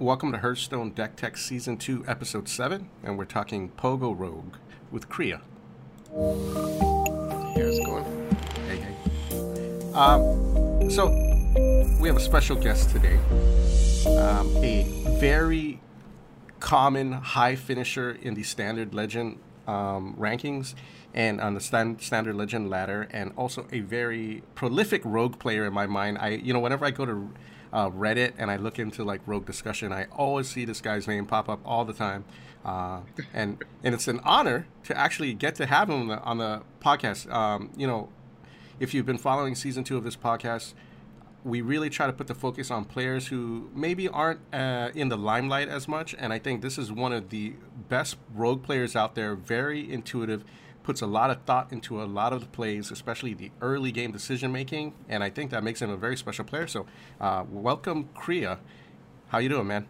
Welcome to Hearthstone Deck Tech Season 2, Episode 7, and we're talking Pogo Rogue with Kriya. Here's going. Hey, hey. Um, so, we have a special guest today. Um, a very common high finisher in the Standard Legend um, rankings and on the stand, Standard Legend ladder, and also a very prolific rogue player in my mind. I, you know, whenever I go to uh, Reddit and I look into like rogue discussion, I always see this guy's name pop up all the time. Uh, and and it's an honor to actually get to have him on the, on the podcast. Um, you know, if you've been following season two of this podcast, we really try to put the focus on players who maybe aren't uh, in the limelight as much. And I think this is one of the best rogue players out there. Very intuitive, puts a lot of thought into a lot of the plays, especially the early game decision making. And I think that makes him a very special player. So, uh, welcome, Kriya. How you doing, man?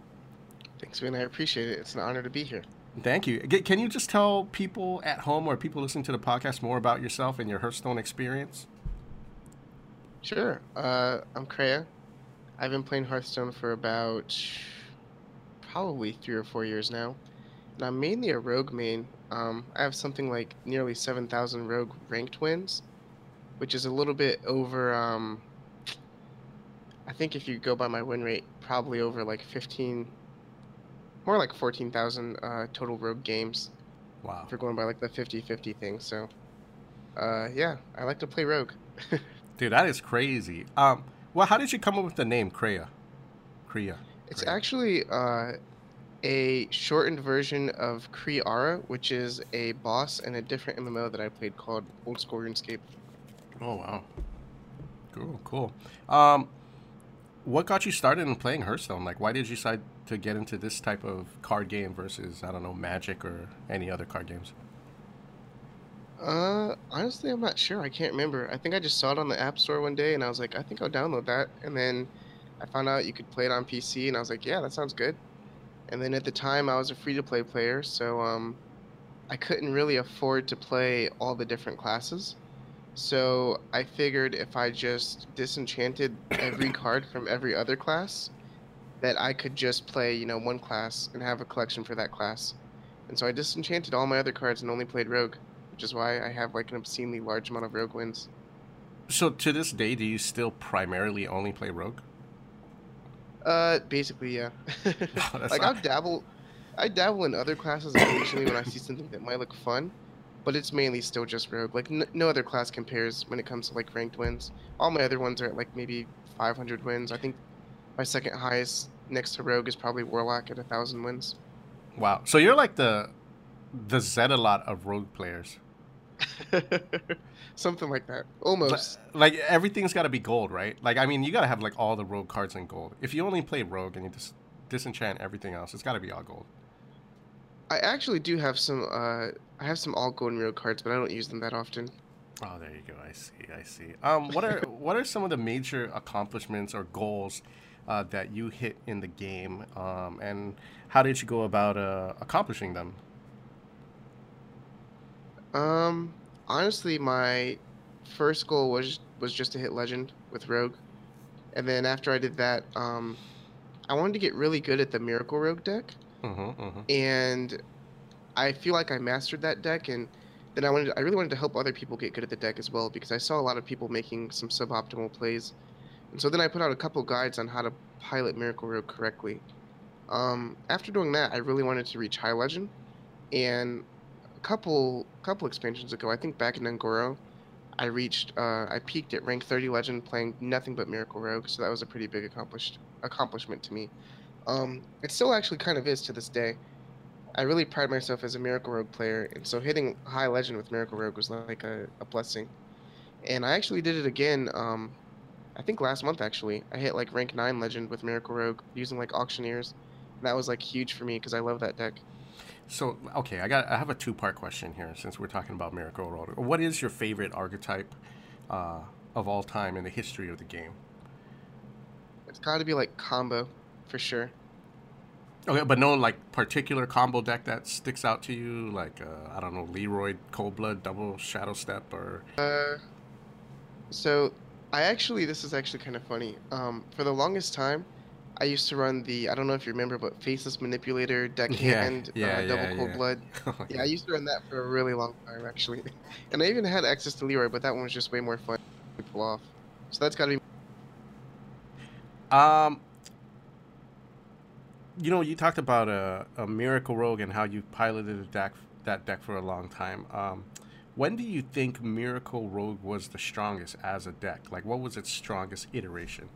Thanks, man. I appreciate it. It's an honor to be here. Thank you. Can you just tell people at home or people listening to the podcast more about yourself and your Hearthstone experience? Sure. Uh, I'm Kreia. I've been playing Hearthstone for about probably three or four years now. And I'm mainly a rogue main. Um, I have something like nearly 7,000 rogue ranked wins, which is a little bit over. Um, I think if you go by my win rate, probably over like 15, more like 14,000 uh, total rogue games. Wow. If you're going by like the 50 50 thing. So, uh, yeah, I like to play rogue. Dude, that is crazy. Um, well, how did you come up with the name Kreia? Kriya. It's Kreia. actually uh, a shortened version of Kree'arra, which is a boss in a different MMO that I played called Old School RuneScape. Oh wow. Cool, cool. Um, what got you started in playing Hearthstone? Like, why did you decide to get into this type of card game versus I don't know Magic or any other card games? Uh, honestly, I'm not sure. I can't remember. I think I just saw it on the App Store one day, and I was like, I think I'll download that. And then I found out you could play it on PC, and I was like, yeah, that sounds good. And then at the time, I was a free-to-play player, so um, I couldn't really afford to play all the different classes. So I figured if I just disenchanted every card from every other class, that I could just play, you know, one class and have a collection for that class. And so I disenchanted all my other cards and only played Rogue, which is why I have like an obscenely large amount of Rogue wins. So to this day, do you still primarily only play Rogue? Uh, basically, yeah. that's like not- I'll dabble, I dabble in other classes occasionally when I see something that might look fun, but it's mainly still just Rogue. Like n- no other class compares when it comes to like ranked wins. All my other ones are at like maybe 500 wins. I think my second highest next to Rogue is probably Warlock at a thousand wins. Wow. So you're like the the Zetalot of Rogue players. Something like that, almost. Like everything's got to be gold, right? Like I mean, you got to have like all the Rogue cards in gold. If you only play Rogue and you just disenchant everything else, it's got to be all gold. I actually do have some. Uh, I have some all golden Rogue cards, but I don't use them that often. Oh, there you go. I see. I see. Um, what are what are some of the major accomplishments or goals uh, that you hit in the game, um, and how did you go about uh, accomplishing them? Um, honestly, my first goal was was just to hit legend with Rogue, and then after I did that, um, I wanted to get really good at the Miracle Rogue deck, Mm-hmm, mm-hmm. and I feel like I mastered that deck, and then I wanted I really wanted to help other people get good at the deck as well because I saw a lot of people making some suboptimal plays, and so then I put out a couple guides on how to pilot Miracle Rogue correctly. Um, after doing that, I really wanted to reach High Legend, and a couple couple expansions ago, I think back in Un'Goro, I reached uh, I peaked at rank 30 Legend playing nothing but Miracle Rogue, so that was a pretty big accomplished accomplishment to me. Um, it still actually kind of is to this day. I really pride myself as a Miracle Rogue player, and so hitting High Legend with Miracle Rogue was like a, a blessing. And I actually did it again. Um, I think last month actually. I hit like rank 9 Legend with Miracle Rogue using like Auctioneers. And that was like huge for me because I love that deck. So okay, I got I have a two part question here since we're talking about Miracle Rogue. What is your favorite archetype uh, of all time in the history of the game? It's got to be like combo for sure. Okay, but no like particular combo deck that sticks out to you, like uh, I don't know, Leroy Cold Blood, Double Shadow Step, or Uh, so I actually this is actually kind of funny. Um, for the longest time, I used to run the I don't know if you remember, but Faceless Manipulator, Yeah, Deckhand, yeah, uh, Double yeah, Cold yeah. Blood. Oh Yeah, I used to run that for a really long time actually, and I even had access to Leroy, but that one was just way more fun to pull off. So that's got to be. Um, you know, you talked about a, a Miracle Rogue and how you piloted a deck, that deck for a long time. Um, when do you think Miracle Rogue was the strongest as a deck? Like, what was its strongest iteration?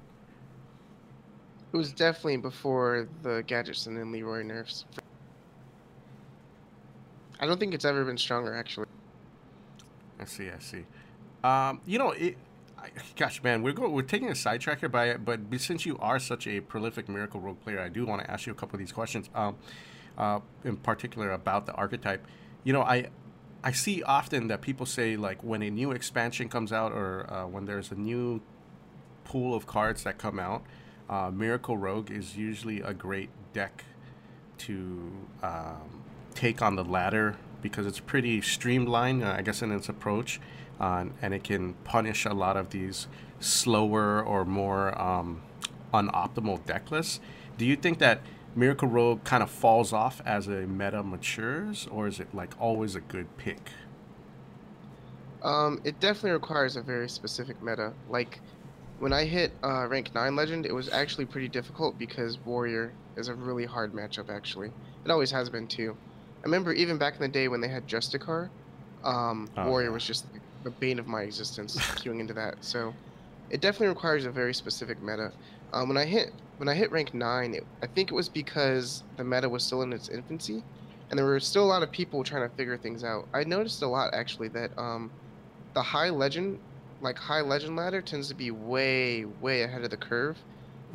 It was definitely before the Gadgetzan and Leroy nerfs. I don't think it's ever been stronger actually. I see. I see. Um, you know, it. I, gosh, man, we're go, we're taking a sidetrack here, but but since you are such a prolific Miracle Rogue player, I do want to ask you a couple of these questions. Um, uh, in particular about the archetype. You know, I I see often that people say like when a new expansion comes out or uh, when there's a new pool of cards that come out, uh, Miracle Rogue is usually a great deck to um, take on the ladder because it's pretty streamlined, uh, I guess, in its approach, uh, and it can punish a lot of these slower or more um, unoptimal deck lists. Do you think that Miracle Rogue kind of falls off as a meta matures, or is it like always a good pick? Um, it definitely requires a very specific meta. Like when I hit uh, rank nine legend, it was actually pretty difficult because warrior is a really hard matchup. Actually, it always has been too. I remember even back in the day when they had Justicar, um, Oh, warrior yeah. was just the bane of my existence queuing into that. So it definitely requires a very specific meta. Um, when I hit when I hit rank nine, it, I think it was because the meta was still in its infancy, and there were still a lot of people trying to figure things out. I noticed a lot actually that um, the high legend, like high legend ladder, tends to be way way ahead of the curve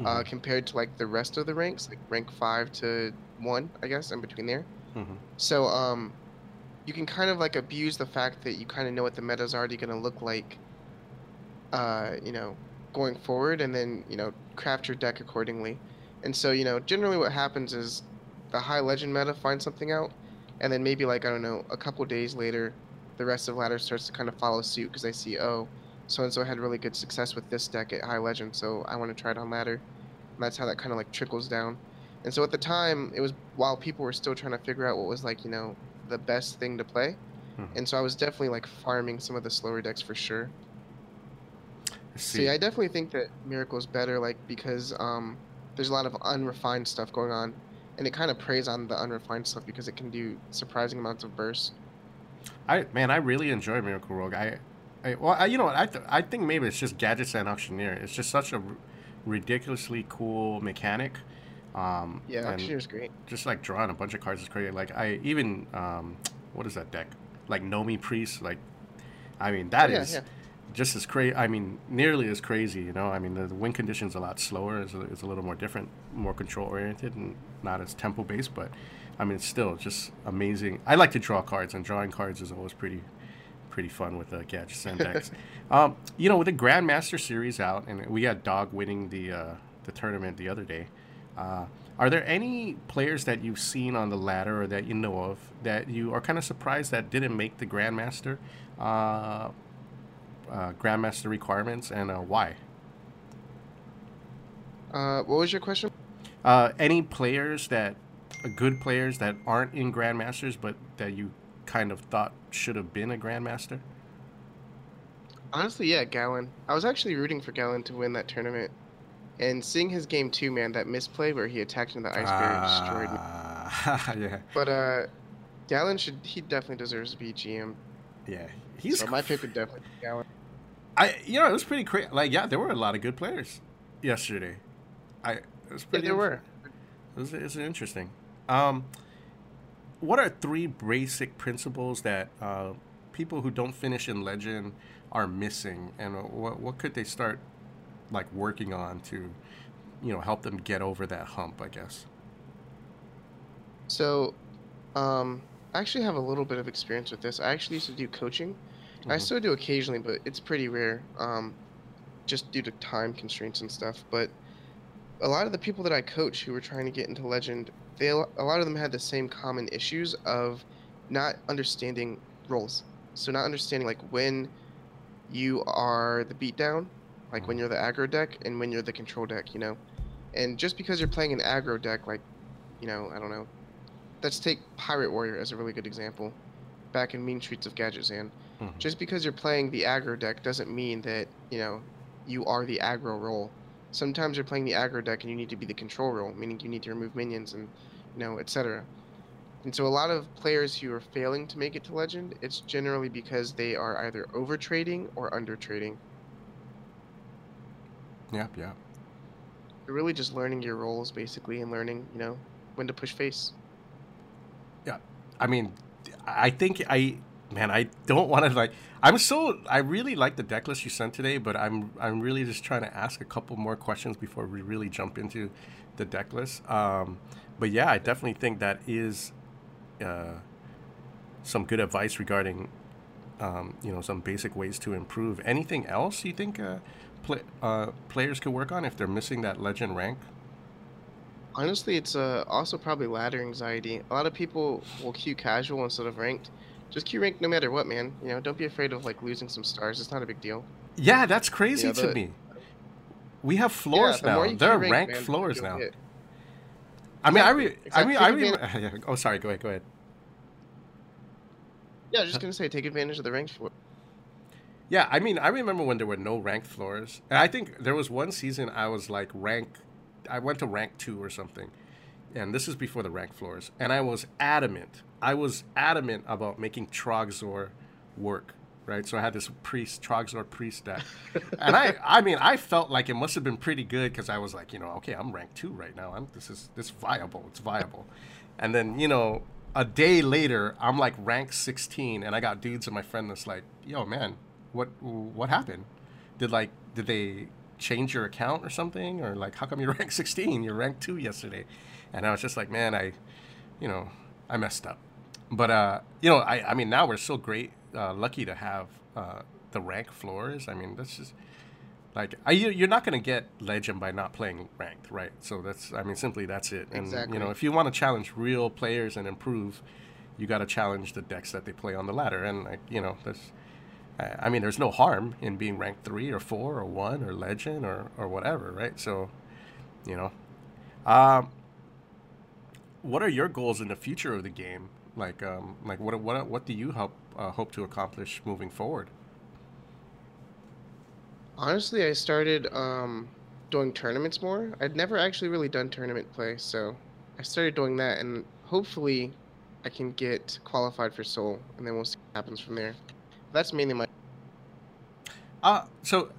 uh, Mhm, compared to like the rest of the ranks, like rank five to one, I guess, in between there. mhm. So um, you can kind of like abuse the fact that you kind of know what the meta is already going to look like, uh, you know, going forward, and then you know craft your deck accordingly. And so you know, generally what happens is the high legend meta finds something out, and then maybe like I don't know, a couple days later, the rest of ladder starts to kind of follow suit because they see oh, so and so had really good success with this deck at high legend, so I want to try it on ladder. And that's how that kind of like trickles down. And so at the time, it was while people were still trying to figure out what was like, you know, the best thing to play. Mhm. And so I was definitely like farming some of the slower decks for sure. I So see. I definitely think that Miracle is better, like because um, there's a lot of unrefined stuff going on, and it kind of preys on the unrefined stuff because it can do surprising amounts of burst. I man, I really enjoy Miracle Rogue. I, I well, I, you know what? I th- I think maybe it's just Gadgetzan Auctioneer. It's just such a r- ridiculously cool mechanic. Um, Yeah, Auctioneer's great. just like drawing a bunch of cards is crazy. Like I even um, what is that deck? Like Nomi Priest. Like, I mean that is yeah, yeah. just as crazy. I mean nearly as crazy. You know, I mean the, the win condition's a lot slower. It's a, it's a little more different, more control oriented, and not as tempo based. But I mean it's still just amazing. I like to draw cards, and drawing cards is always pretty pretty fun with the gadgets and um, you know, with the Grandmaster series out, and we had Dog winning the uh, the tournament the other day. Uh, are there any players that you've seen on the ladder or that you know of that you are kind of surprised that didn't make the Grandmaster uh, uh, Grandmaster requirements, and uh, why? Uh, what was your question? Uh, any players that uh, good players that aren't in Grandmasters, but that you kind of thought should have been a Grandmaster? Honestly, yeah, Gallon. I was actually rooting for Gallon to win that tournament, and seeing his game two, man, that misplay where he attacked into the ice barrier destroyed me. Ah, yeah, But uh, Gallon should he definitely deserves to be GM. yeah. He's so my pick would definitely be Gallon. I you know it was pretty crazy. Like yeah, there were a lot of good players yesterday. I it was Yeah, pretty. there were. It was, it was interesting. Um, what are three basic principles that uh, people who don't finish in Legend are missing, and what what could they start like working on to, you know, help them get over that hump? I guess. So, um, I actually have a little bit of experience with this. I actually used to do coaching. I Mhm. still do occasionally, but it's pretty rare, um, just due to time constraints and stuff. But a lot of the people that I coach who were trying to get into Legend, they a lot of them had the same common issues of not understanding roles. So not understanding like when you are the beatdown, like when Mhm. you're the aggro deck, and when you're the control deck. You know, And just because you're playing an aggro deck, like, you know, I don't know, let's take Pirate Warrior as a really good example. Back in Mean Streets of Gadgetzan, Mhm. just because you're playing the aggro deck doesn't mean that you know you are the aggro role. Sometimes you're playing the aggro deck and you need to be the control role, meaning you need to remove minions and you know etc. And so a lot of players who are failing to make it to legend, it's generally because they are either over trading or under trading. Yep, yeah. You're really just learning your roles basically and learning, you know, when to push face. Yeah. I mean, I think I, man, I don't want to like. I'm so I really like the deck list you sent today, but I'm I'm really just trying to ask a couple more questions before we really jump into the deck list. Um, but yeah, I definitely think that is uh, some good advice regarding, um, you know, some basic ways to improve. Anything else you think uh, play, uh, players could work on if they're missing that legend rank? Honestly, it's uh, also probably ladder anxiety. A lot of people will queue casual instead of ranked. Just queue ranked no matter what, man. You know, don't be afraid of like losing some stars. It's not a big deal. Yeah, that's crazy Yeah, to the- me. We have floors yeah, now. There are rank, ranked man, floors now. get. I mean, I, Exactly, re- I mean, I Take re- yeah. Oh, sorry. Go ahead. Go ahead. Yeah, I was just gonna say, take advantage of the ranked floor. Yeah, I mean, I remember when there were no ranked floors, and I think there was one season I was like rank, I went to rank two or something, and this is before the ranked floors, and I was adamant. I was adamant about making Troggzor work, right? So I had this priest, Troggzor priest deck, and I, I mean, I felt like it must have been pretty good because I was like, you know, okay, I'm ranked two right now. I'm this is this viable. It's viable, and then you know. A day later, I'm like rank 16, and I got dudes in my friend that's like, "Yo, man, what what happened? Did like did they change your account or something, or like how come you're rank 16? You're rank two yesterday?" And I was just like, "Man, I, you know, I messed up." But uh, you know, I I mean now we're so great, uh, lucky to have uh, the rank floors. I mean that's just like I, you- you're not going to get legend by not playing ranked, right? So that's I mean simply that's it. And Exactly. you know, if you want to challenge real players and improve, you got to challenge the decks that they play on the ladder. And like you know, there's I I mean, there's no harm in being ranked three or four or one or legend or or whatever, right? So, you know, um, what are your goals in the future of the game? Like, um, like what what what do you hope uh, hope to accomplish moving forward? Honestly, I started um, doing tournaments more. I'd never actually really done tournament play, so I started doing that, and hopefully, I can get qualified for Seoul, and then we'll see what happens from there. That's mainly my. Uh, so,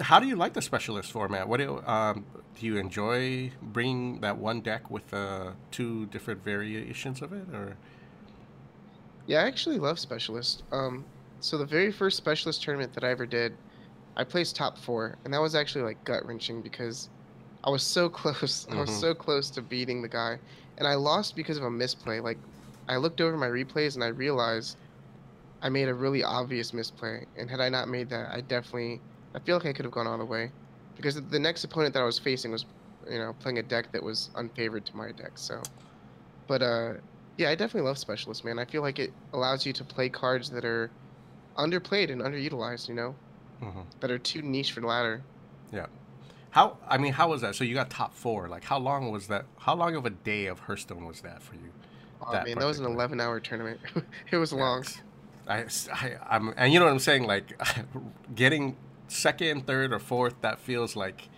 how do you like the specialist format? What do you, um, do you enjoy bringing that one deck with uh, two different variations of it, or Yeah, I actually love specialist. Um, so the very first specialist tournament that I ever did, I placed top four, and that was actually like gut wrenching because I was so close. I was Mhm. so close to beating the guy, and I lost because of a misplay. Like, I looked over my replays and I realized I made a really obvious misplay, and had I not made that, I definitely, I feel like I could have gone all the way, because the next opponent that I was facing was, you know, playing a deck that was unfavored to my deck. So, but uh, yeah, I definitely love specialist, man. I feel like it allows you to play cards that are underplayed and underutilized, you know, Mhm. that are too niche for the ladder. Yeah. How? I mean, how was that? So you got top four. Like, how long was that? How long of a day of Hearthstone was that for you? Oh, That man, that was an 11 hour tournament. it was long. I, I, I'm, and you know what I'm saying? Like, getting second, third, or fourth, that feels like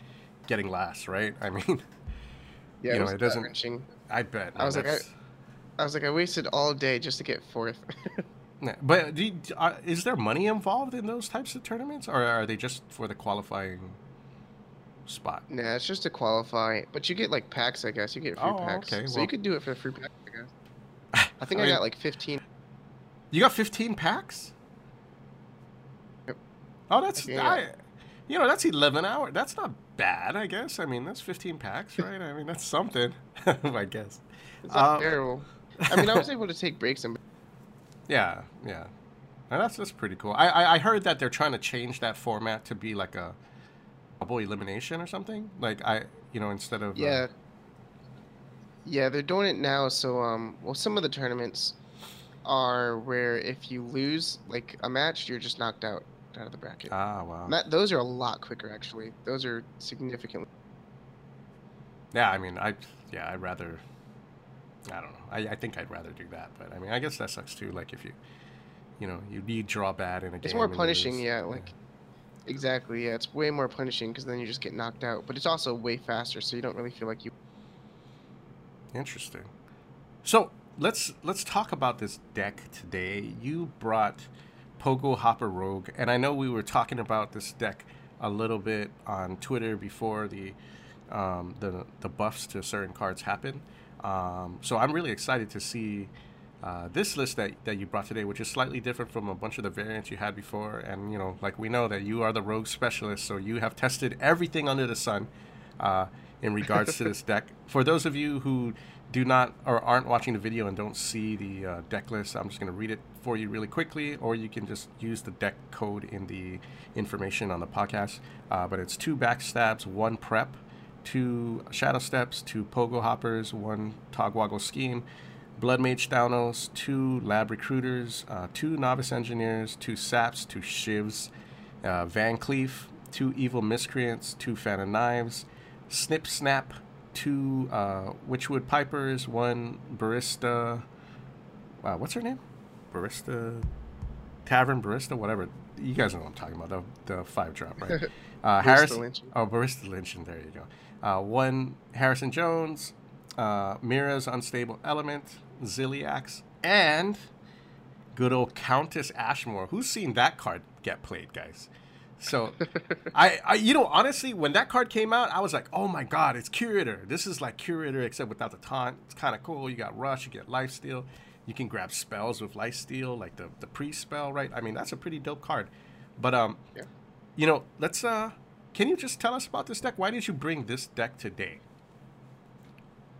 getting last, right? I mean, Yeah, You it know, was it doesn't- I bet. I was like, that's- I was like, I wasted all day just to get fourth. But do you, uh, is there money involved in those types of tournaments, or are they just for the qualifying spot? nah, it's just to qualify. But you get like packs, I guess. You get free Oh, packs. okay, So well- you could do it for free packs, I guess. I think I, mean, got like 15. You got 15 packs. Yep. Oh, that's Yeah. I, you know that's 11 hours. That's not bad, I guess. I mean, that's 15 packs, right? I mean, that's something, I guess. It's not Uh, terrible. I mean, I was able to take breaks and Yeah, yeah. And that's that's pretty cool. I, I I heard that they're trying to change that format to be like a double elimination or something. Like I, you know, instead of uh, Yeah. Yeah, they're doing it now. So, um, well, some of the tournaments are where if you lose like a match, you're just knocked out out of the bracket. ah wow. That, those are a lot quicker, actually. Those are significantly. Yeah, I mean, I yeah, I'd rather. I don't know. I, I think I'd rather do that, but I mean, I guess that sucks too. Like if you, you know, you, you draw bad in a game. It's more punishing, yeah. Like exactly, yeah. It's way more punishing because then you just get knocked out. But it's also way faster, so you don't really feel like you. Interesting. So let's let's talk about this deck today. You brought Pogo Hopper Rogue, and I know we were talking about this deck a little bit on Twitter before the um, the the buffs to certain cards happen. Um, so I'm really excited to see uh, this list that, that you brought today, which is slightly different from a bunch of the variants you had before. And you know, like we know that you are the rogue specialist, so you have tested everything under the sun uh, in regards to this deck. For those of you who do not or aren't watching the video and don't see the uh, deck list, I'm just going to read it for you really quickly, or you can just use the deck code in the information on the podcast. Uh, but it's two backstabs, one prep, two shadow steps, two pogo hoppers, one togwaggle scheme, blood mage Thalnos, two lab recruiters, uh, two novice engineers, two saps, two shivs, uh, Van Cleef, two evil miscreants, two of knives, snip snap, two uh, witchwood pipers, one barista. Wow, what's her name? Barista, tavern barista, whatever. You guys know what I'm talking about. The the five drop, right? Uh, Barista Harrison. Lynchen. Oh, barista Lynchen. There you go. Uh, one Harrison Jones, uh, Myra's unstable element, Ziliax, and good old Countess Ashmore. Who's seen that card get played, guys? So, I, I, you know, honestly, when that card came out, I was like, oh my god, it's Curator. This is like Curator except without the taunt. It's kind of cool. You got Rush, you get Life Steal, you can grab spells with Life Steal, like the the pre spell, right? I mean, that's a pretty dope card. But um, Yeah. you know, let's uh, can you just tell us about this deck? Why did you bring this deck today?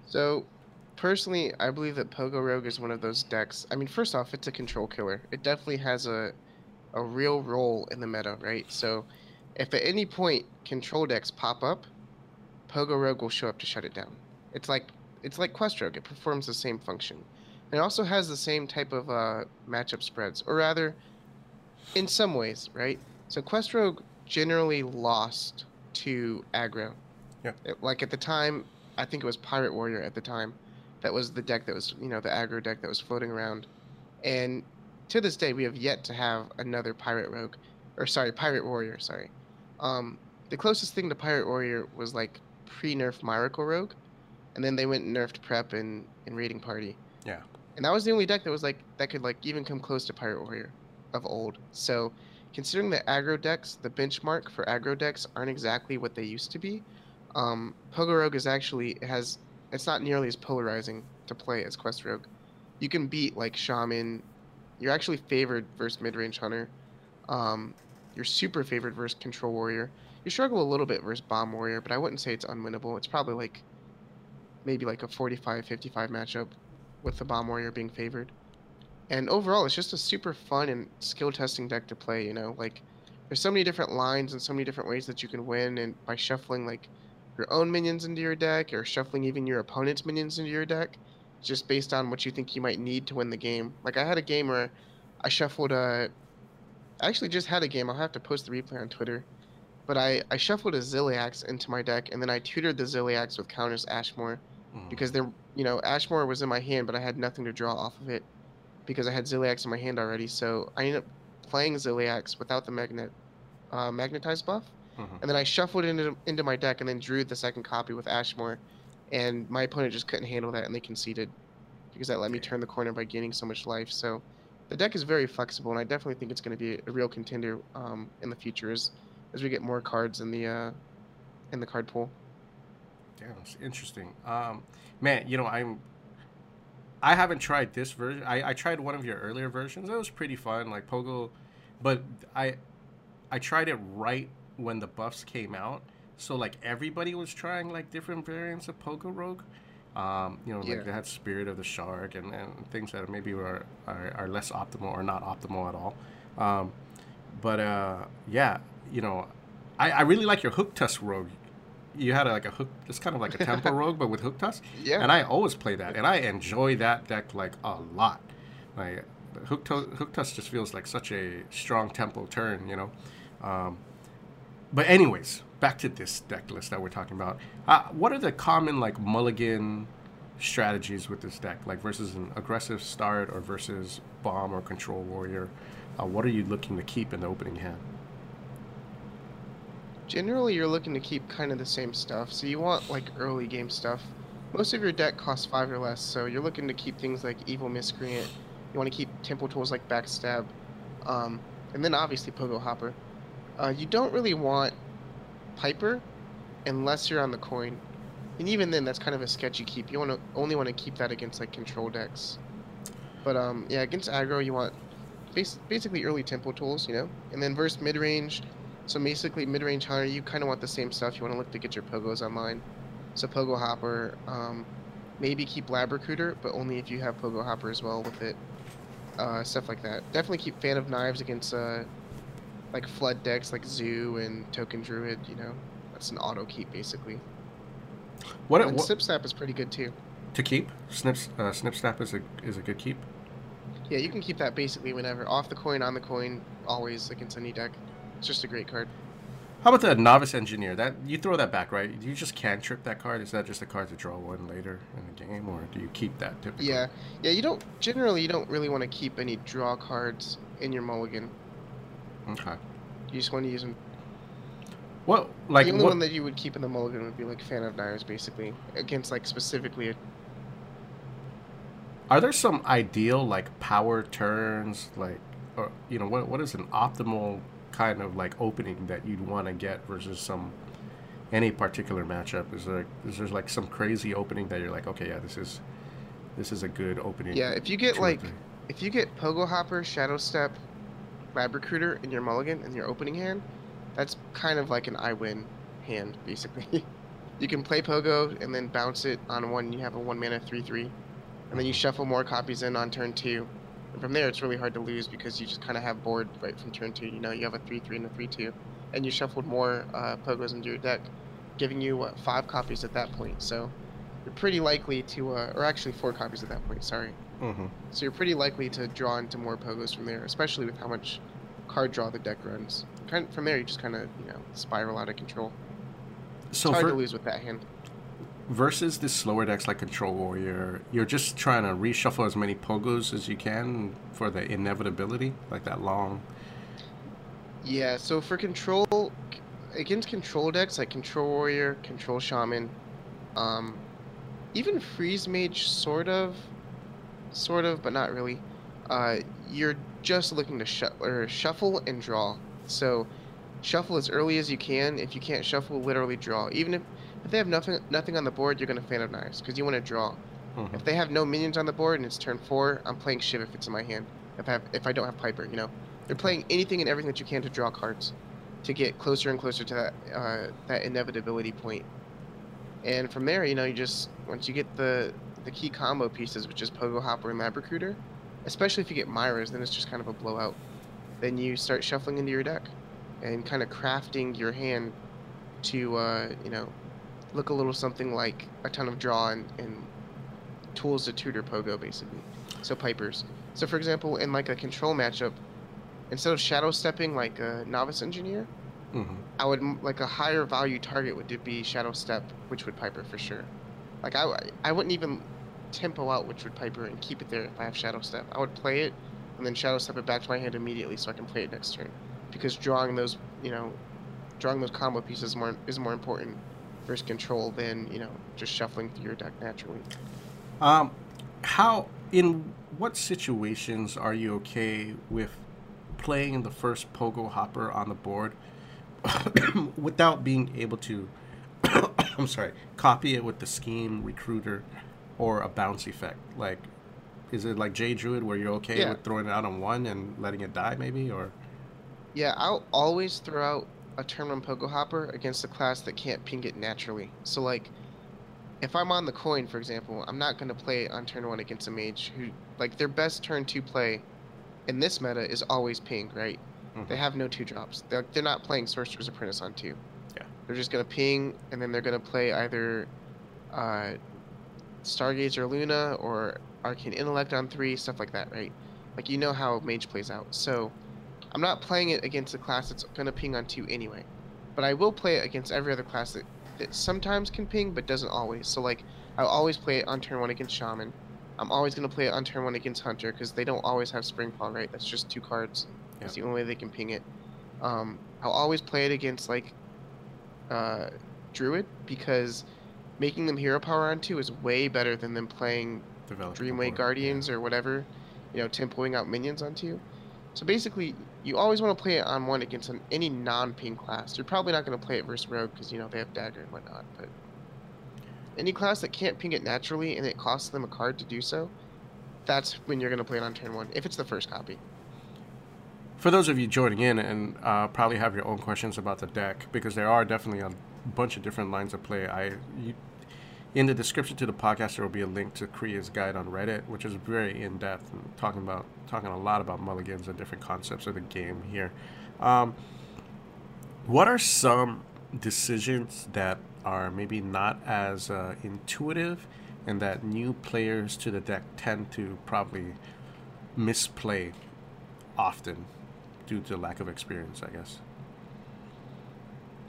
So, personally, I believe that Pogo Rogue is one of those decks. I mean, first off, it's a control killer. It definitely has a a real role in the meta, right? So, if at any point control decks pop up, Pogo Rogue will show up to shut it down. It's like it's like Quest Rogue. It performs the same function. It also has the same type of uh, matchup spreads, or rather, in some ways, right? So Quest Rogue generally lost to aggro. Yeah. It- like at the time, I think it was Pirate Warrior at the time. That was the deck that was, you know, the aggro deck that was floating around. And to this day, we have yet to have another Pirate Rogue, or sorry, Pirate Warrior. Sorry. Um, the closest thing to Pirate Warrior was like pre-nerf Miracle Rogue, and then they went and nerfed Prep and and Raiding Party. Yeah. And that was the only deck that was like that could like even come close to Pirate Warrior of old. So, considering that aggro decks, the benchmark for aggro decks aren't exactly what they used to be. Um, Pogo Rogue is actually has it's not nearly as polarizing to play as Quest Rogue. You can beat like Shaman. You're actually favored versus mid-range Hunter. Um, you're super favored versus Control Warrior. You struggle a little bit versus Bomb Warrior, but I wouldn't say it's unwinnable. It's probably like maybe like a 45-55 matchup with the Bomb Warrior being favored. And overall, it's just a super fun and skill testing deck to play. You know, like there's so many different lines and so many different ways that you can win, and by shuffling like your own minions into your deck or shuffling even your opponent's minions into your deck, just based on what you think you might need to win the game. Like I had a game where I shuffled a. I actually just had a game. I'll have to post the replay on Twitter. But I, I shuffled a Ziliax into my deck, and then I tutored the Ziliax with Countess Ashmore Mm. because there, you know, Ashmore was in my hand, but I had nothing to draw off of it because I had Ziliax in my hand already. So I ended up playing Ziliax without the magnet, uh, magnetized buff, Mhm. and then I shuffled it into into my deck and then drew the second copy with Ashmore, and my opponent just couldn't handle that and they conceded because that let me turn the corner by gaining so much life. So the deck is very flexible, and I definitely think it's going to be a real contender um, in the future as as we get more cards in the uh, in the card pool. Yeah, it's interesting. Um, man, you know, I'm. I haven't tried this version. I, I tried one of your earlier versions. It was pretty fun, like Pogo, but I, I tried it right when the buffs came out. So like everybody was trying like different variants of Pogo Rogue. Um, you know, Yeah. like they had Spirit of the Shark and, and things that maybe were are, are less optimal or not optimal at all. Um, but uh, yeah, you know, I, I really like your Hook Tusk Rogue. You had a, like a hook. It's kind of like a tempo rogue, but with hook tusk. Yeah. And I always play that, and I enjoy that deck like a lot. Like hook to- hook tusk just feels like such a strong tempo turn, you know. Um, but anyways, back to this deck list that we're talking about. Uh, what are the common like mulligan strategies with this deck, like versus an aggressive start or versus bomb or control warrior? Uh, what are you looking to keep in the opening hand? Generally, you're looking to keep kind of the same stuff. So you want like early game stuff. Most of your deck costs five or less, so you're looking to keep things like Evil Miscreant. You want to keep tempo tools like Backstab, um, and then obviously Pogo Hopper. Uh, you don't really want Piper unless you're on the coin, and even then, that's kind of a sketchy keep. You want to only want to keep that against like control decks. But um, yeah, against aggro, you want bas- basically early tempo tools, you know, and then versus mid range. So basically, mid range hunter, you kind of want the same stuff. You want to look to get your pogos online. So Pogo Hopper, um, maybe keep Lab Recruiter, but only if you have Pogo Hopper as well with it. Uh, stuff like that. Definitely keep Fan of Knives against uh, like flood decks like Zoo and Token Druid. You know, that's an auto keep basically. What, and what Snip Snap is pretty good too. to keep? Snips uh, snip snap is a is a good keep. Yeah, you can keep that basically whenever. Off the coin, on the coin, always against any deck. It's just a great card. How about the novice engineer? That you throw that back, right? You just can't trip that card. Is that just a card to draw one later in the game, or do you keep that typically? Yeah, yeah. You don't generally you don't really want to keep any draw cards in your mulligan. Okay. You just want to use them. Well, like the only what? one that you would keep in the mulligan would be like Fan of Knives, basically against like specifically. A, Are there some ideal like power turns, like, or you know, what what is an optimal kind of like opening that you'd want to get versus some any particular matchup? Is there is there like some crazy opening that you're like, okay, yeah, this is this is a good opening. yeah, if you get like if you get Pogo Hopper, Shadow Step, Lab Recruiter in your mulligan in your opening hand, that's kind of like an I win hand basically. you can play Pogo and then bounce it on one. You have a one mana three three, and then you mm-hmm. shuffle more copies in on turn two. And from there, it's really hard to lose because you just kind of have board right from turn two. You know, you have a three three and a three two, and you shuffled more uh, Pogos into your deck, giving you what five copies at that point. So you're pretty likely to, uh, or actually four copies at that point. Sorry. Mm-hmm. So you're pretty likely to draw into more pogos from there, especially with how much card draw the deck runs. Kind from there, you just kind of you know spiral out of control. So it's hard for, to lose with that hand. Versus the slower decks like Control Warrior, you're just trying to reshuffle as many pogos as you can for the inevitability, like that long. Yeah. So for control, against control decks like Control Warrior, Control Shaman, um, even Freeze Mage, sort of, sort of, but not really. Uh, you're just looking to sh- or shuffle and draw. So shuffle as early as you can. If you can't shuffle, literally draw. Even if if they have nothing nothing on the board, you're gonna fan of knives because you want to draw. Mhm. If they have no minions on the board and it's turn four, I'm playing Shiv if it's in my hand. If I have, if I don't have Piper, you know, they're playing anything and everything that you can to draw cards, to get closer and closer to that uh, that inevitability point. And from there, you know, you just once you get the the key combo pieces, which is Pogo Hopper and Lab Recruiter, especially if you get Myras, then it's just kind of a blowout. Then you start shuffling into your deck, and kind of crafting your hand to uh, you know look a little something like a ton of draw and, and tools to tutor Pogo, basically. So Pipers. So for example, in like a control matchup, instead of shadow stepping like a novice engineer, Mhm. I would like a higher value target would be shadow step, Witchwood Piper for sure. Like I I wouldn't even tempo out Witchwood Piper and keep it there if I have shadow step. I would play it and then shadow step it back to my hand immediately so I can play it next turn. Because drawing those, you know, drawing those combo pieces more is more important versus control than you know just shuffling through your deck naturally. Um, how in what situations are you okay with playing the first pogo hopper on the board without being able to? I'm sorry, copy it with the scheme recruiter or a bounce effect. Like, is it like J Druid where you're okay Yeah. with throwing it out on one and letting it die, maybe, or? Yeah, I'll always throw out a turn one Pogo Hopper against a class that can't ping it naturally. So like, if I'm on the coin, for example, I'm not gonna play it on turn one against a mage who like their best turn two play in this meta is always ping, right? Mhm. They have no two drops. They're, they're not playing Sorcerer's Apprentice on two. Yeah. They're just gonna ping, and then they're gonna play either uh, Stargazer Luna or Arcane Intellect on three, stuff like that, right? Like you know how Mage plays out. So I'm not playing it against a class that's gonna ping on two anyway. but I will play it against every other class that, that sometimes can ping but doesn't always. So like I'll always play it on turn one against Shaman. I'm always gonna play it on turn one against Hunter because they don't always have Springpaw, right? That's just two cards. That's the only way they can ping it. Um, I'll always play it against like uh, Druid because making them hero power on two is way better than them playing Developing Dreamway Guardians or whatever, you know, tempoing out minions onto you. So basically, you always want to play it on one against an, any non-ping class. You're probably not going to play it versus Rogue because you know they have dagger and whatnot. But any class that can't ping it naturally and it costs them a card to do so, that's when you're going to play it on turn one. If it's the first copy. For those of you joining in and uh, probably have your own questions about the deck, because there are definitely a bunch of different lines of play. I, you, in the description to the podcast, there will be a link to Kriya's guide on Reddit, which is very in depth and talking about talking a lot about mulligans and different concepts of the game here. Um, what are some decisions that are maybe not as uh, intuitive and that new players to the deck tend to probably misplay often due to lack of experience, I guess.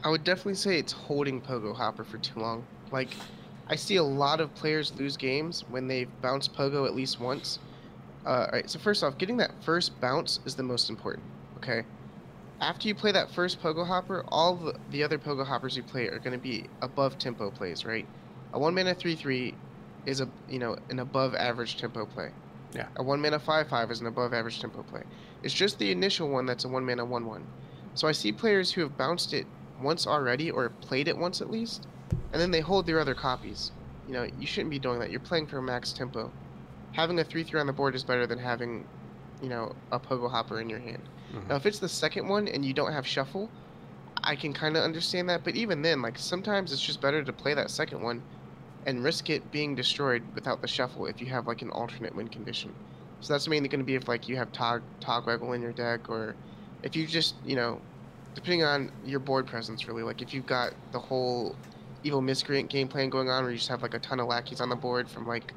I would definitely say it's holding Pogo Hopper for too long. Like, I see a lot of players lose games when they've bounced Pogo at least once. Uh, alright, so first off, getting that first bounce is the most important, okay? After you play that first Pogo Hopper, all the, the other Pogo Hoppers you play are going to be above tempo plays, right? A 1 mana 3 3 is a you know an above average tempo play. Yeah. A 1 mana 5 5 is an above average tempo play. It's just the initial one that's a 1 mana 1 1. So I see players who have bounced it once already or played it once at least, and then they hold their other copies. You know, you shouldn't be doing that. You're playing for max tempo. Having a 3 3 on the board is better than having, you know, a Pogo Hopper in your hand. Mhm. Now, if it's the second one and you don't have shuffle, I can kind of understand that. But even then, like sometimes it's just better to play that second one and risk it being destroyed without the shuffle if you have like an alternate win condition. So that's mainly going to be if like you have Tog Togwaggle in your deck, or if you just you know, depending on your board presence really. Like if you've got the whole evil miscreant game plan going on, where you just have like a ton of lackeys on the board from like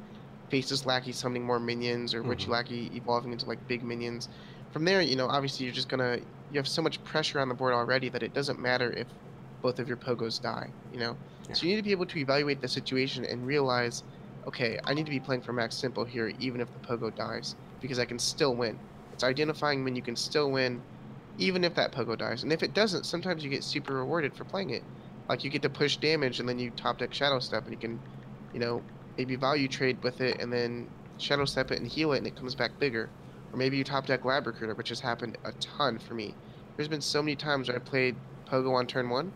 faceless lackey summoning more minions or witchy Mhm. lackey evolving into like big minions. From there, you know, obviously you're just gonna you have so much pressure on the board already that it doesn't matter if both of your pogos die. You know, so you need to be able to evaluate the situation and realize, okay, I need to be playing for max tempo here, even if the pogo dies, because I can still win. It's identifying when you can still win, even if that pogo dies. And if it doesn't, sometimes you get super rewarded for playing it. Like you get to push damage, and then you top deck shadow step, and you can, you know, maybe value trade with it, and then shadow step it and heal it, and it comes back bigger. Or maybe you top deck lab recruiter, which has happened a ton for me. There's been so many times where I played pogo on turn one,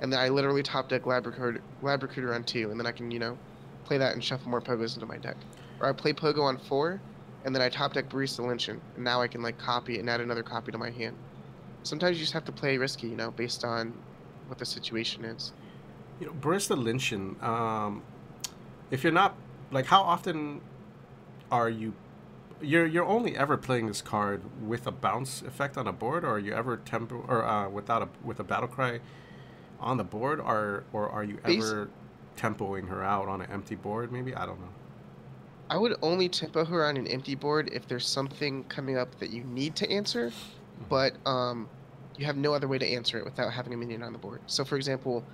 and then I literally top deck lab recruiter, lab recruiter on two, and then I can you know play that and shuffle more pogos into my deck. Or I play pogo on four, and then I top deck barista lynchen, and now I can like copy and add another copy to my hand. Sometimes you just have to play risky, you know, based on what the situation is. You know, Barista Lynchen, um, if you're not like, how often are you? You're you're only ever playing this card with a bounce effect on a board, or are you ever tempo or uh, without a with a battle cry on the board, or or are you ever tempoing her out on an empty board? Maybe I don't know. I would only tempo her on an empty board if there's something coming up that you need to answer, but um, you have no other way to answer it without having a minion on the board. So, for example,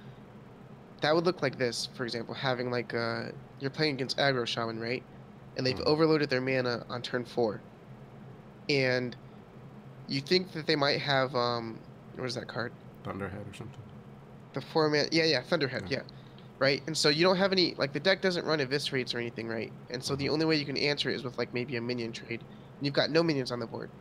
that would look like this. For example, having like uh, you're playing against aggro shaman, right? And they've Mhm. overloaded their mana on turn four, and you think that they might have um, what is that card? Thunderhead or something. The four man, yeah, yeah, Thunderhead, Yeah. yeah. Right, and so you don't have any like the deck doesn't run eviscerates or anything, right? And so the Mhm. only way you can answer it is with like maybe a minion trade. And you've got no minions on the board.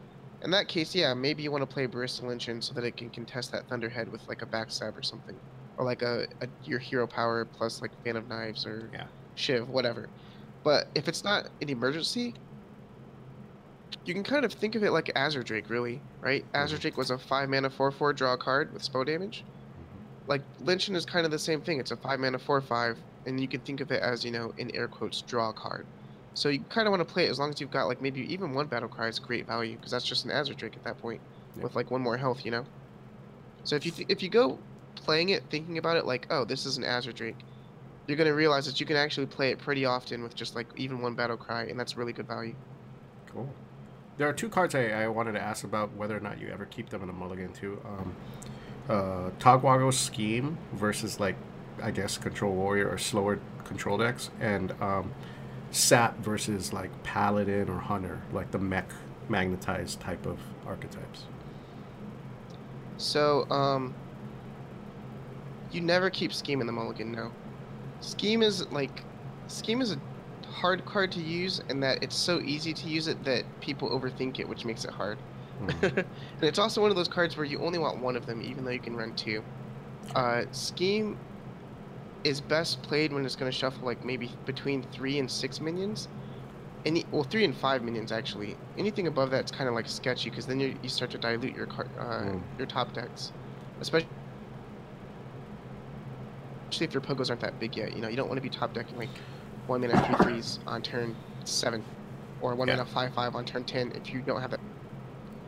In that case, yeah, maybe you want to play Barista Lynchen so that it can contest that Thunderhead with like a backstab or something, or like a, a your hero power plus like Fan of Knives or Yeah. Shiv, whatever. But if it's not an emergency, you can kind of think of it like Azure Drake, really, right? Azure Mhm. Drake was a five mana four four draw card with spell damage like Lynchen is kind of the same thing. It's a five mana four five, and you can think of it as you know in air quotes draw card. So you kind of want to play it as long as you've got like maybe even one battle cry is great value because that's just an Azure Drake at that point Yeah. with like one more health, you know. So if you th- if you go playing it thinking about it like oh this is an Azure Drake, you're gonna realize that you can actually play it pretty often with just like even one battle cry, and that's really good value. Cool. There are two cards I, I wanted to ask about whether or not you ever keep them in a mulligan too. Um, uh, Togwaggle scheme versus like I guess Control Warrior or slower control decks, and um, Sap versus like Paladin or Hunter, like the mech magnetized type of archetypes. So, um, you never keep Scheme in the mulligan, no. Scheme is like, Scheme is a hard card to use, in that it's so easy to use it that people overthink it, which makes it hard. Mhm. and it's also one of those cards where you only want one of them, even though you can run two. Uh, Scheme is best played when it's going to shuffle like maybe between three and six minions. Any well, three and five minions actually. Anything above that's kind of like sketchy because then you, you start to dilute your card, uh, Mm. your top decks, especially. Especially if your pogos aren't that big yet, you know you don't want to be top decking like one mana three threes on turn seven, or one Yeah. mana five five on turn ten if you don't have that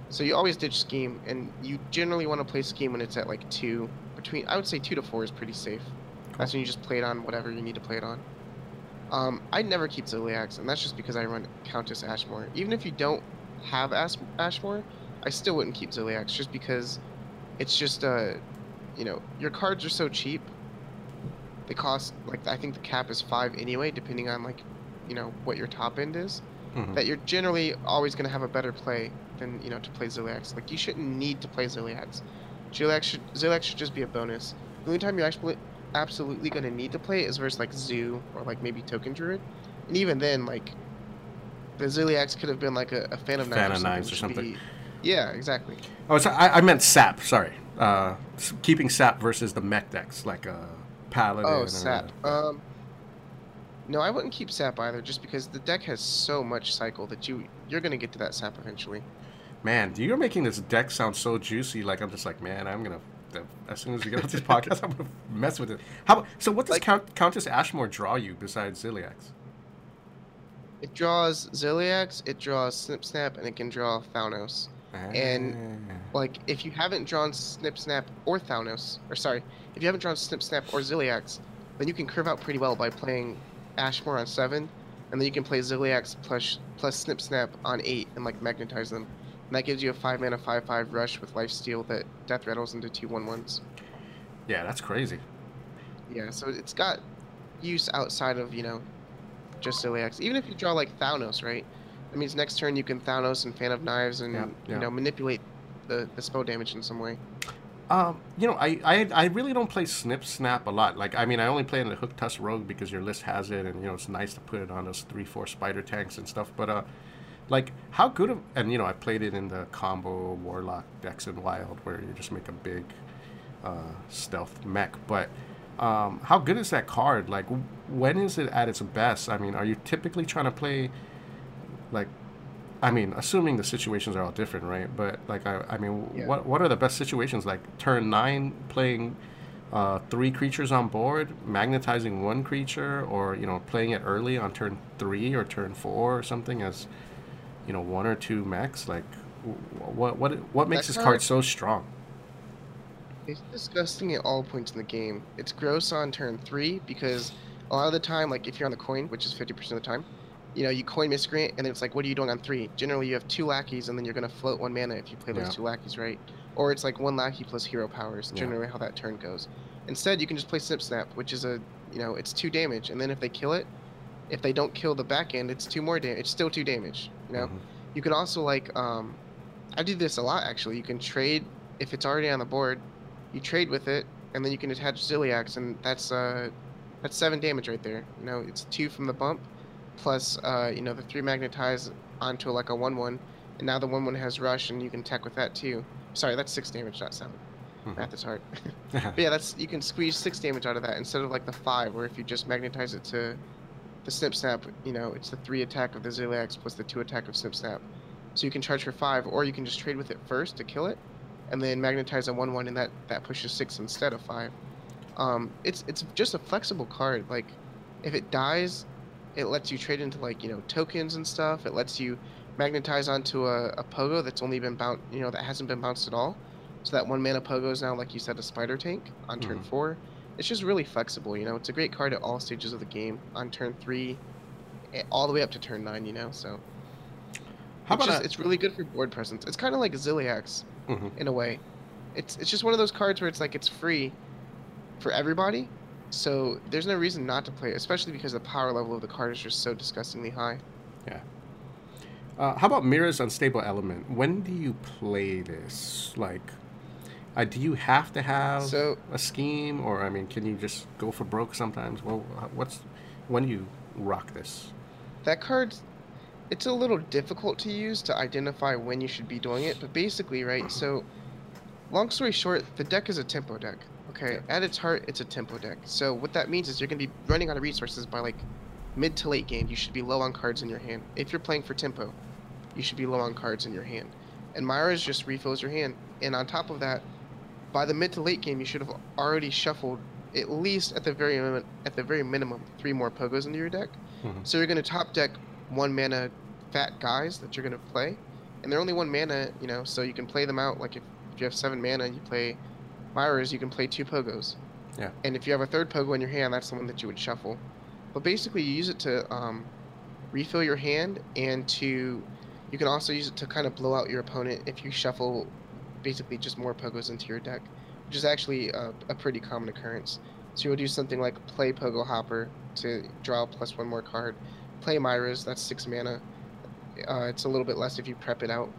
so you always ditch scheme, and you generally want to play scheme when it's at like two. Between I would say two to four is pretty safe. That's when you just play it on whatever you need to play it on. Um, I never keep Ziliax, and that's just because I run Countess Ashmore. Even if you don't have Ash- Ashmore, I still wouldn't keep Ziliax just because it's just uh, you know, your cards are so cheap. They cost like I think the cap is five anyway, depending on like, you know, what your top end is Mhm. that you're generally always going to have a better play than you know to play Ziliax. Like you shouldn't need to play Ziliax. Ziliax should should just be a bonus. The only time you're actually absolutely going to need to play it is versus like Zoo or like maybe Token Druid, and even then like the Ziliax could have been like a, a fan of Fan knives of or something. Be, yeah, exactly. Oh, so I, I meant Sap. Sorry, uh, keeping Sap versus the mech decks like a Paladin. Oh, Sap. Um, no, I wouldn't keep Sap either, just because the deck has so much cycle that you you're gonna get to that Sap eventually. Man, you're making this deck sound so juicy. Like I'm just like, man, I'm gonna. As soon as we get off this podcast, I'm gonna mess with it. How? So, what does Like- Count, Countess Ashmore draw you besides Ziliax? It draws Ziliax, it draws Snip Snap, and it can draw Thalnos. And- Ah. Like, if you haven't drawn Snip Snap or Thalnos, or sorry, if you haven't drawn Snip Snap or Ziliax, then you can curve out pretty well by playing Ashmore on 7, and then you can play Ziliax plus, plus Snip Snap on 8 and, like, magnetize them. And that gives you a 5 mana 5 5 rush with Life Steal that Death Rattles into two 1 1s. yeah, that's crazy. Yeah, so it's got use outside of, you know, just Ziliax. Even if you draw like Thalnos, right? That means next turn you can Thalnos and Fan of Knives and, Yeah, yeah. you know, manipulate the, the spell damage in some way. Um, you know, I, I I really don't play Snip Snap a lot. Like, I mean, I only play in the Hook Tusk Rogue because your list has it, and you know, it's nice to put it on those three, four spider tanks and stuff. But uh, like, how good of and you know, I played it in the combo Warlock decks and Wild, where you just make a big uh, stealth mech. But um, how good is that card? Like, when is it at its best? I mean, are you typically trying to play like I mean, assuming the situations are all different, right? But like, I, I mean, Yeah. what what are the best situations? Like turn nine, playing uh, three creatures on board, magnetizing one creature, or you know, playing it early on turn three or turn four or something as you know, one or two mechs. Like, what what what makes That this card so strong? It's disgusting at all points in the game. It's gross on turn three because a lot of the time, like if you're on the coin, which is 50% of the time, you know, you coin miscreant and then it's like, what are you doing on three? Generally, you have two lackeys and then you're going to float one mana if you play those Yeah. two lackeys, right? Or it's like one lackey plus hero powers, Yeah. generally how that turn goes. Instead, you can just play Snip Snap, which is a, you know, it's two damage. And then if they kill it, if they don't kill the back end, it's two more damage. It's still two damage, you know? Mhm. You can also like um I do this a lot actually. You can trade if it's already on the board, you trade with it and then you can attach Ziliax and that's uh that's seven damage right there. You know, it's two from the bump plus uh, you know, the three magnetize onto like a one one and now the one one has rush and you can tech with that too. Sorry, that's six damage, not 7 Mhm. Math is hard. But yeah, that's you can squeeze six damage out of that instead of like the five, where if you just magnetize it to the snip snap, you know, it's the three attack of the Ziliax plus the two attack of snip snap. So you can charge for five, or you can just trade with it first to kill it, and then magnetize a one one, and that that pushes six instead of five. Um, it's it's just a flexible card. Like, if it dies, it lets you trade into like you know tokens and stuff. It lets you magnetize onto a, a pogo that's only been bounced, you know, that hasn't been bounced at all. So that one mana pogo is now, like you said, a spider tank on turn Mhm. four. It's just really flexible, you know. It's a great card at all stages of the game. On turn three, eh, all the way up to turn nine, you know. So How it's, about just, a- it's really good for board presence. It's kind of like Ziliax Mhm. in a way, it's it's just one of those cards where it's like it's free for everybody. So there's no reason not to play it, especially because the power level of the card is just so disgustingly high. Yeah. Uh, how about Myra's Unstable Element? When do you play this? Like, uh, do you have to have So a scheme, or I mean, can you just go for broke sometimes? Well, uh, what's when do you rock this? that card's it's a little difficult to use to identify when you should be doing it, but basically, right? So, long story short, the deck is a tempo deck. Okay, at its heart, it's a tempo deck. So what that means is you're gonna be running out of resources by like mid to late game. You should be low on cards in your hand. If you're playing for tempo, you should be low on cards in your hand. And Myra's just refills your hand. And on top of that, by the mid to late game, you should have already shuffled at least at the very minimum, at the very minimum three more pogos into your deck. Mhm. So you're gonna top deck one mana fat guys that you're gonna play, and they're only one mana, you know, so you can play them out. Like if, if you have seven mana and you play Myra's, you can play two pogos. Yeah. And if you have a third pogo in your hand, that's the one that you would shuffle. But basically, you use it to um, refill your hand, and to you can also use it to kind of blow out your opponent if you shuffle basically just more pogos into your deck, which is actually a, a pretty common occurrence. So you'll do something like play Pogo Hopper to draw plus one more card, play Myra's, that's six mana. Uh, it's a little bit less if you prep it out.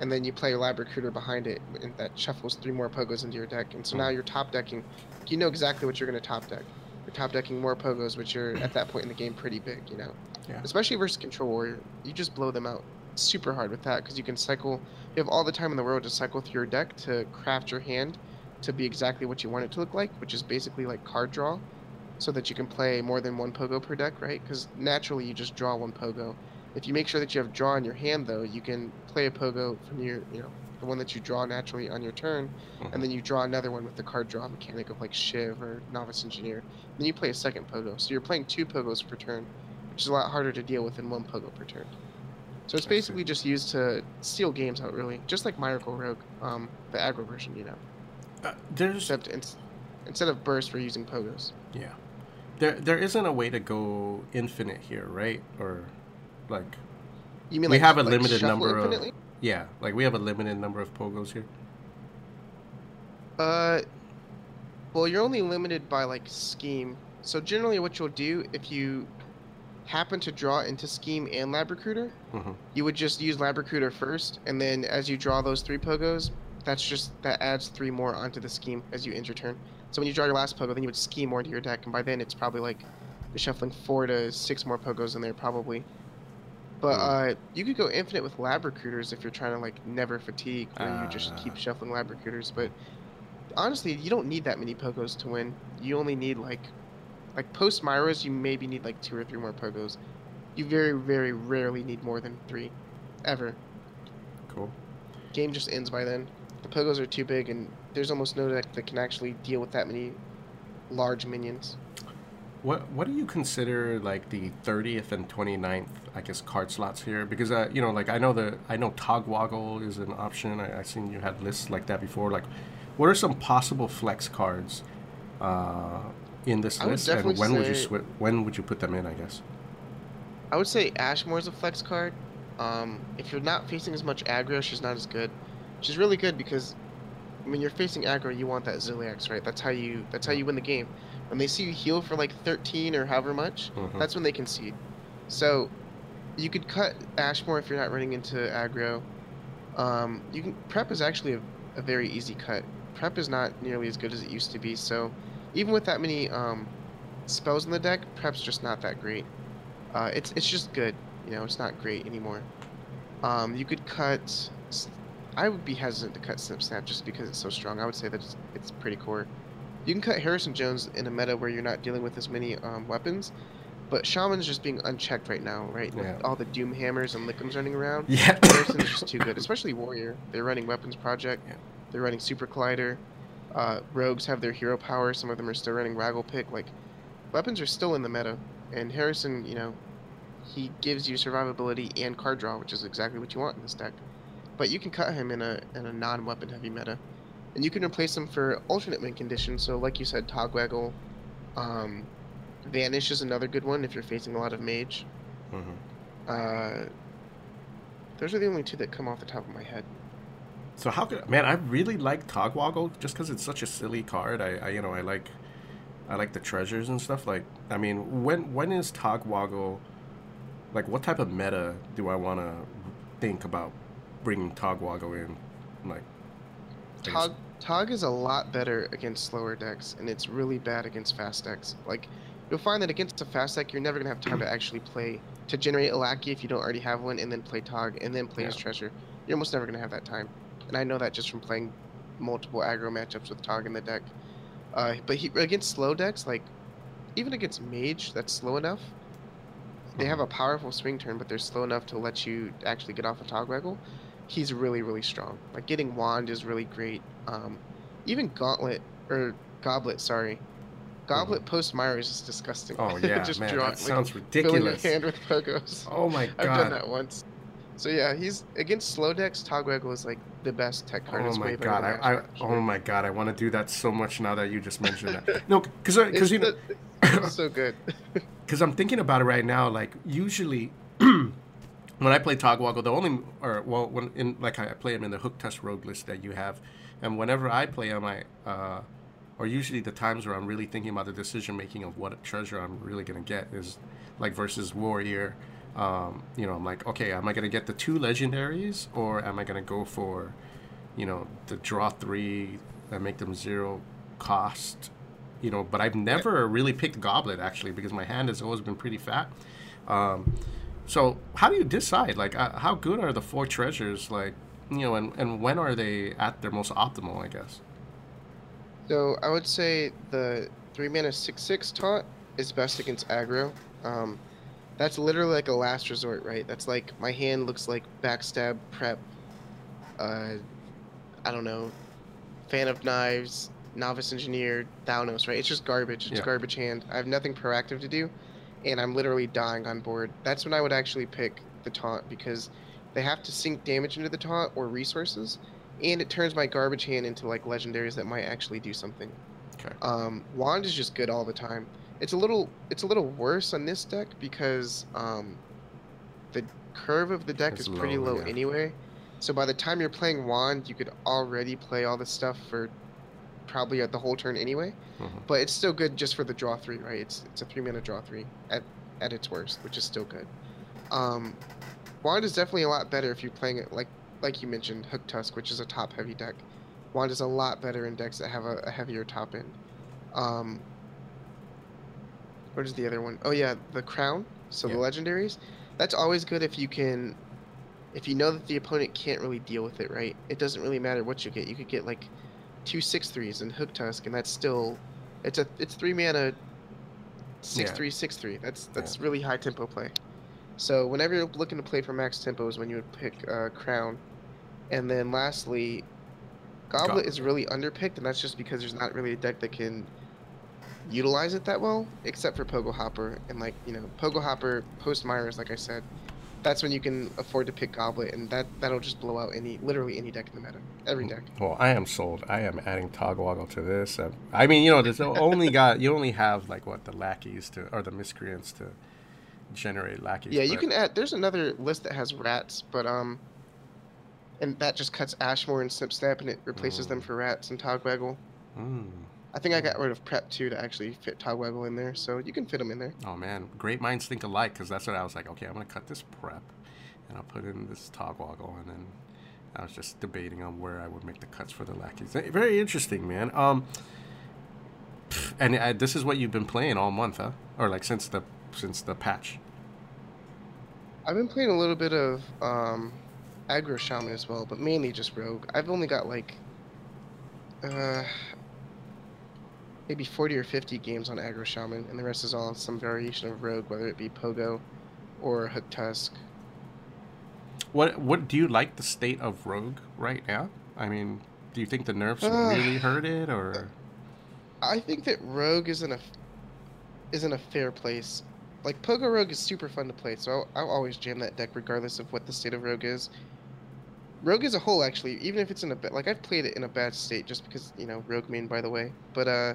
And then you play a Lab Recruiter behind it, and that shuffles three more Pogos into your deck. And so now you're top decking. You know exactly what you're going to top deck. You're top decking more Pogos, which are at that point in the game pretty big, you know? Yeah. Especially versus Control Warrior. You just blow them out super hard with that because you can cycle. You have all the time in the world to cycle through your deck to craft your hand to be exactly what you want it to look like, which is basically like card draw, so that you can play more than one pogo per deck, right? Because naturally you just draw one pogo. If you make sure that you have draw in your hand, though, you can play a pogo from your, you know, the one that you draw naturally on your turn, Mhm. and then you draw another one with the card draw mechanic of like Shiv or Novice Engineer. Then you play a second pogo, so you're playing two pogos per turn, which is a lot harder to deal with than one pogo per turn. So it's basically just used to steal games out, really, just like Miracle Rogue, um, the aggro version, you know. Uh, there's Except ins- instead of burst, we're using pogos. yeah, there there isn't a way to go infinite here, right? Or like You mean We like have a like limited number of- yeah, like we have a limited number of pogos here. Uh, well, you're only limited by like scheme. So generally, what you'll do if you happen to draw into scheme and lab recruiter, Mhm. you would just use lab recruiter first, and then as you draw those three pogos, that's just that adds three more onto the scheme as you end your turn. So when you draw your last pogo, then you would scheme more into your deck, and by then it's probably like you're shuffling four to six more pogos in there probably. But uh, you could go infinite with lab recruiters if you're trying to like never fatigue, where you just keep Ah. shuffling lab recruiters. But honestly, you don't need that many pogos to win. You only need like, like post Myra's, you maybe need like two or three more pogos. You very, very rarely need more than three, ever. Cool. Game just ends by then. The pogos are too big, and there's almost no deck that can actually deal with that many large minions. What what do you consider like the 30th and 29th, I guess, card slots here? Because uh, you know, like I know the I know Togwaggle is an option. I, I seen you had lists like that before. Like, what are some possible flex cards uh, in this I list, and when would you say- swi- when would you put them in? I guess. I would say Ashmore is a flex card. Um, if you're not facing as much aggro, she's not as good. She's really good because when you're facing aggro, you want that Ziliax, right? That's how you that's how you win the game. When they see you heal for like 13 or however much, Mhm. that's when they concede. So you could cut Ashmore if you're not running into aggro. Um, you can prep is actually a, a very easy cut. Prep is not nearly as good as it used to be. So even with that many um, spells in the deck, prep's just not that great. Uh, it's it's just good. You know, it's not great anymore. Um, you could cut. I would be hesitant to cut Snip Snap just because it's so strong. I would say that it's, it's pretty core. You can cut Harrison Jones in a meta where you're not dealing with as many um, weapons, but Shaman's just being unchecked right now, right? With all the Doom Hammers and Likkims running around. Yeah. Harrison's just too good, especially Warrior. They're running Weapons Project. Yeah. They're running Super Collider. Uh, rogues have their hero power. Some of them are still running Waggle Pick. Like, weapons are still in the meta. And Harrison, you know, he gives you survivability and card draw, which is exactly what you want in this deck. But you can cut him in a in a non-weapon heavy meta, and you can replace him for alternate win conditions. So, like you said, Togwaggle, um, Vanish is another good one if you're facing a lot of mage. Mhm. Uh, those are the only two that come off the top of my head. So how could man? I really like Togwaggle just because it's such a silly card. I, I you know I like I like the treasures and stuff. Like I mean, when when is Togwaggle? Like, what type of meta do I want to think about bringing Togwaggle in? Like, Tog Tog is a lot better against slower decks, and it's really bad against fast decks. Like, you'll find that against a fast deck, you're never gonna have time to actually play to generate a lackey if you don't already have one, and then play Tog, and then play his treasure. You're almost never gonna have that time, and I know that just from playing multiple aggro matchups with Tog in the deck. Uh, but he against slow decks, like even against Mage, that's slow enough. They have a powerful swing turn, but they're slow enough to let you actually get off a Togwaggle. He's really, really strong. Like getting Wand is really great. Um, even Gauntlet or Goblet, sorry, Goblet post Myra's is just disgusting. oh yeah, just man, draw, that like, sounds filling your ridiculous. hand with pogos. Oh my god, I've done that once. So yeah, he's against slow decks. Togwaggle is like the best tech card. Oh my god! I, I oh my god! I want to do that so much now that you just mentioned that. No, because because you know it's so good. because I'm thinking about it right now. Like usually, when I play Togwaggle, the only or well, when in like I play him in the hook tusk rogue list that you have, and whenever I play him, I uh, or usually the times where I'm really thinking about the decision making of what treasure I'm really gonna get is like versus warrior. Um, you know, I'm like, okay, am I gonna get the two legendaries or am I gonna go for, you know, the draw three and make them zero cost? You know, but I've never really picked Goblet actually because my hand has always been pretty fat. Um, so how do you decide? Like, uh, how good are the four treasures? Like, you know, and, and when are they at their most optimal? I guess. So I would say the three mana six six taunt is best against aggro. Um, that's literally like a last resort, right? That's like my hand looks like backstab prep. Uh, I don't know, fan of knives, novice engineer, Thalnos, right? It's just garbage. It's Yeah. garbage hand. I have nothing proactive to do, and I'm literally dying on board. That's when I would actually pick the taunt because they have to sink damage into the taunt or resources, and it turns my garbage hand into like legendaries that might actually do something. Okay. Um, wand is just good all the time. It's a little it's a little worse on this deck because um, the curve of the deck It's is pretty low, low yeah. anyway. So by the time you're playing wand, you could already play all this stuff for probably at the whole turn anyway. Mhm. But it's still good just for the draw three, right? It's it's a three mana draw three at at its worst, which is still good. Um, wand is definitely a lot better if you're playing it like like you mentioned, Hook Tusk, which is a top heavy deck. Wand is a lot better in decks that have a, a heavier top end. Um, what is the other one? Oh yeah, the Crown. So Yeah. the legendaries. That's always good if you can, if you know that the opponent can't really deal with it, right? It doesn't really matter what you get. You could get like two six threes and Hook Tusk, and that's still, it's a it's three mana. Six Yeah. three six three. That's that's really high tempo play. So whenever you're looking to play for max tempo is when you would pick uh, Crown, and then lastly, Goblet Goblet. is really underpicked, and that's just because there's not really a deck that can utilize it that well, except for Pogo Hopper. And like you know, Pogo Hopper post Myra's, like I said, that's when you can afford to pick Goblet, and that that'll just blow out any literally any deck in the meta, every deck. Well, I am sold. I am adding Togwaggle to this. Uh, I mean, you know, there's only got you only have like what the lackeys to or the miscreants to generate lackeys. Yeah, you but- can add. There's another list that has rats, but um, and that just cuts Ashmore and Snip Snap, and it replaces them Mm. for rats and Togwaggle. Mm. I think I got rid of Prep too to actually fit Togwaggle in there, so you can fit them in there. Oh man, great minds think alike because that's what I was like. Okay, I'm gonna cut this prep, and I'll put in this Togwaggle, and then I was just debating on where I would make the cuts for the lackeys. Eh, Very interesting, man. Um, and uh, this is what you've been playing all month, huh? Or like since the since the patch. I've been playing a little bit of um, aggro shaman as well, but mainly just rogue. I've only got like uh, maybe 40 or 50 games on aggro shaman, and the rest is all on some variation of rogue, whether it be pogo or hook tusk. What what do you like the state of Rogue right now? I mean, do you think the nerfs Uh, really hurt it, or I think that rogue is in a is in a fair place. Like pogo rogue is super fun to play, so I'll, I'll always jam that deck regardless of what the state of rogue is. Rogue as a whole, actually, even if it's in a bad, like I've played it in a bad state just because you know rogue main, by the way. But uh,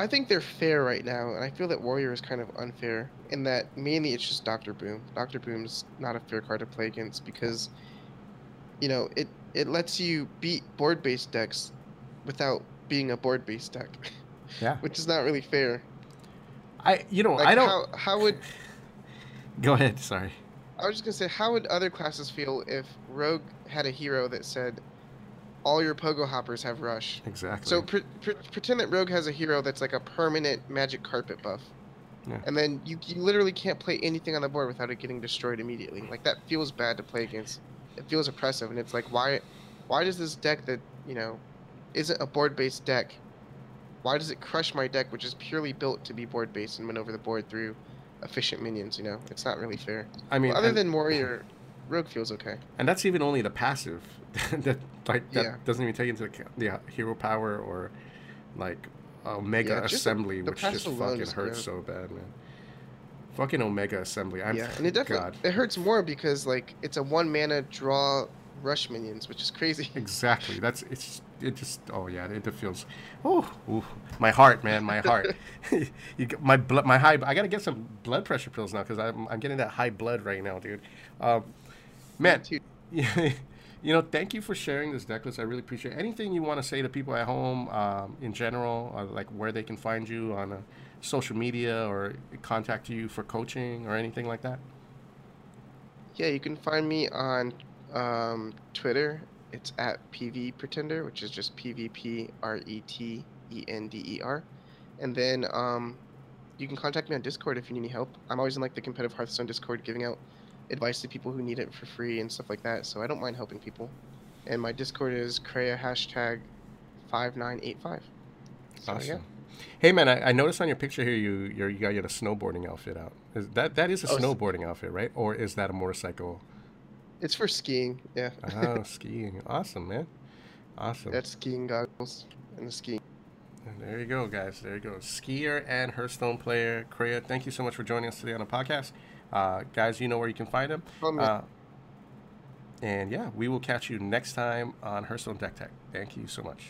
I think they're fair right now, and I feel that warrior is kind of unfair in that mainly it's just Doctor Boom. Doctor Boom's not a fair card to play against because, you know, it it lets you beat board-based decks without being a board-based deck. Yeah. Which is not really fair. I you know Like I don't. How, how would Go ahead. Sorry. I was just gonna say how would other classes feel if Rogue had a hero that said, all your pogo hoppers have rush. Exactly. So pre- pre- pretend that Rogue has a hero that's like a permanent magic carpet buff. Yeah. And then you, you literally can't play anything on the board without it getting destroyed immediately. Like that feels bad to play against. It feels oppressive, and it's like why, why does this deck that you know, isn't a board-based deck, why does it crush my deck, which is purely built to be board-based and win over the board through efficient minions? You know, it's not really fair. I mean, Well, other and, than Warrior, Rogue feels okay. and that's even only the passive. that like that Yeah. doesn't even take into account the uh, hero power or like Omega Yeah, just the- Assembly, the which just fucking hurts good. so bad, man. Fucking Omega Assembly. I'm, yeah, and it definitely God. it hurts more because like it's a one mana draw rush minions, which is crazy. Exactly. That's it's it just oh yeah it feels oh ooh, my heart man my heart you my blood my high I gotta get some blood pressure pills now because I'm I'm getting that high blood right now dude um, man you know thank you for sharing this deck list I really appreciate it. anything you want to say to people at home um, in general uh, like where they can find you on uh, social media or contact you for coaching or anything like that Yeah, you can find me on um, Twitter. It's at PV Pretender, which is just P V P R E T E N D E R. And then um, you can contact me on Discord if you need any help. I'm always in like the competitive Hearthstone Discord giving out advice to people who need it for free and stuff like that. So I don't mind helping people. And my Discord is Kreia hashtag five nine eight five. Awesome. yeah. Hey man, I, I noticed on your picture here you you're, you got your snowboarding outfit out. Is that that is a Oh, snowboarding outfit, right? Or is that a motorcycle? It's for skiing. Yeah. Oh, skiing. Awesome, man. Awesome. That's skiing goggles and the skiing. And there you go, guys. There you go. Skier and Hearthstone player, Kreia. Thank you so much for joining us today on the podcast, uh, guys. You know where you can find him. Uh, and yeah, we will catch you next time on Hearthstone Deck Tech. Thank you so much.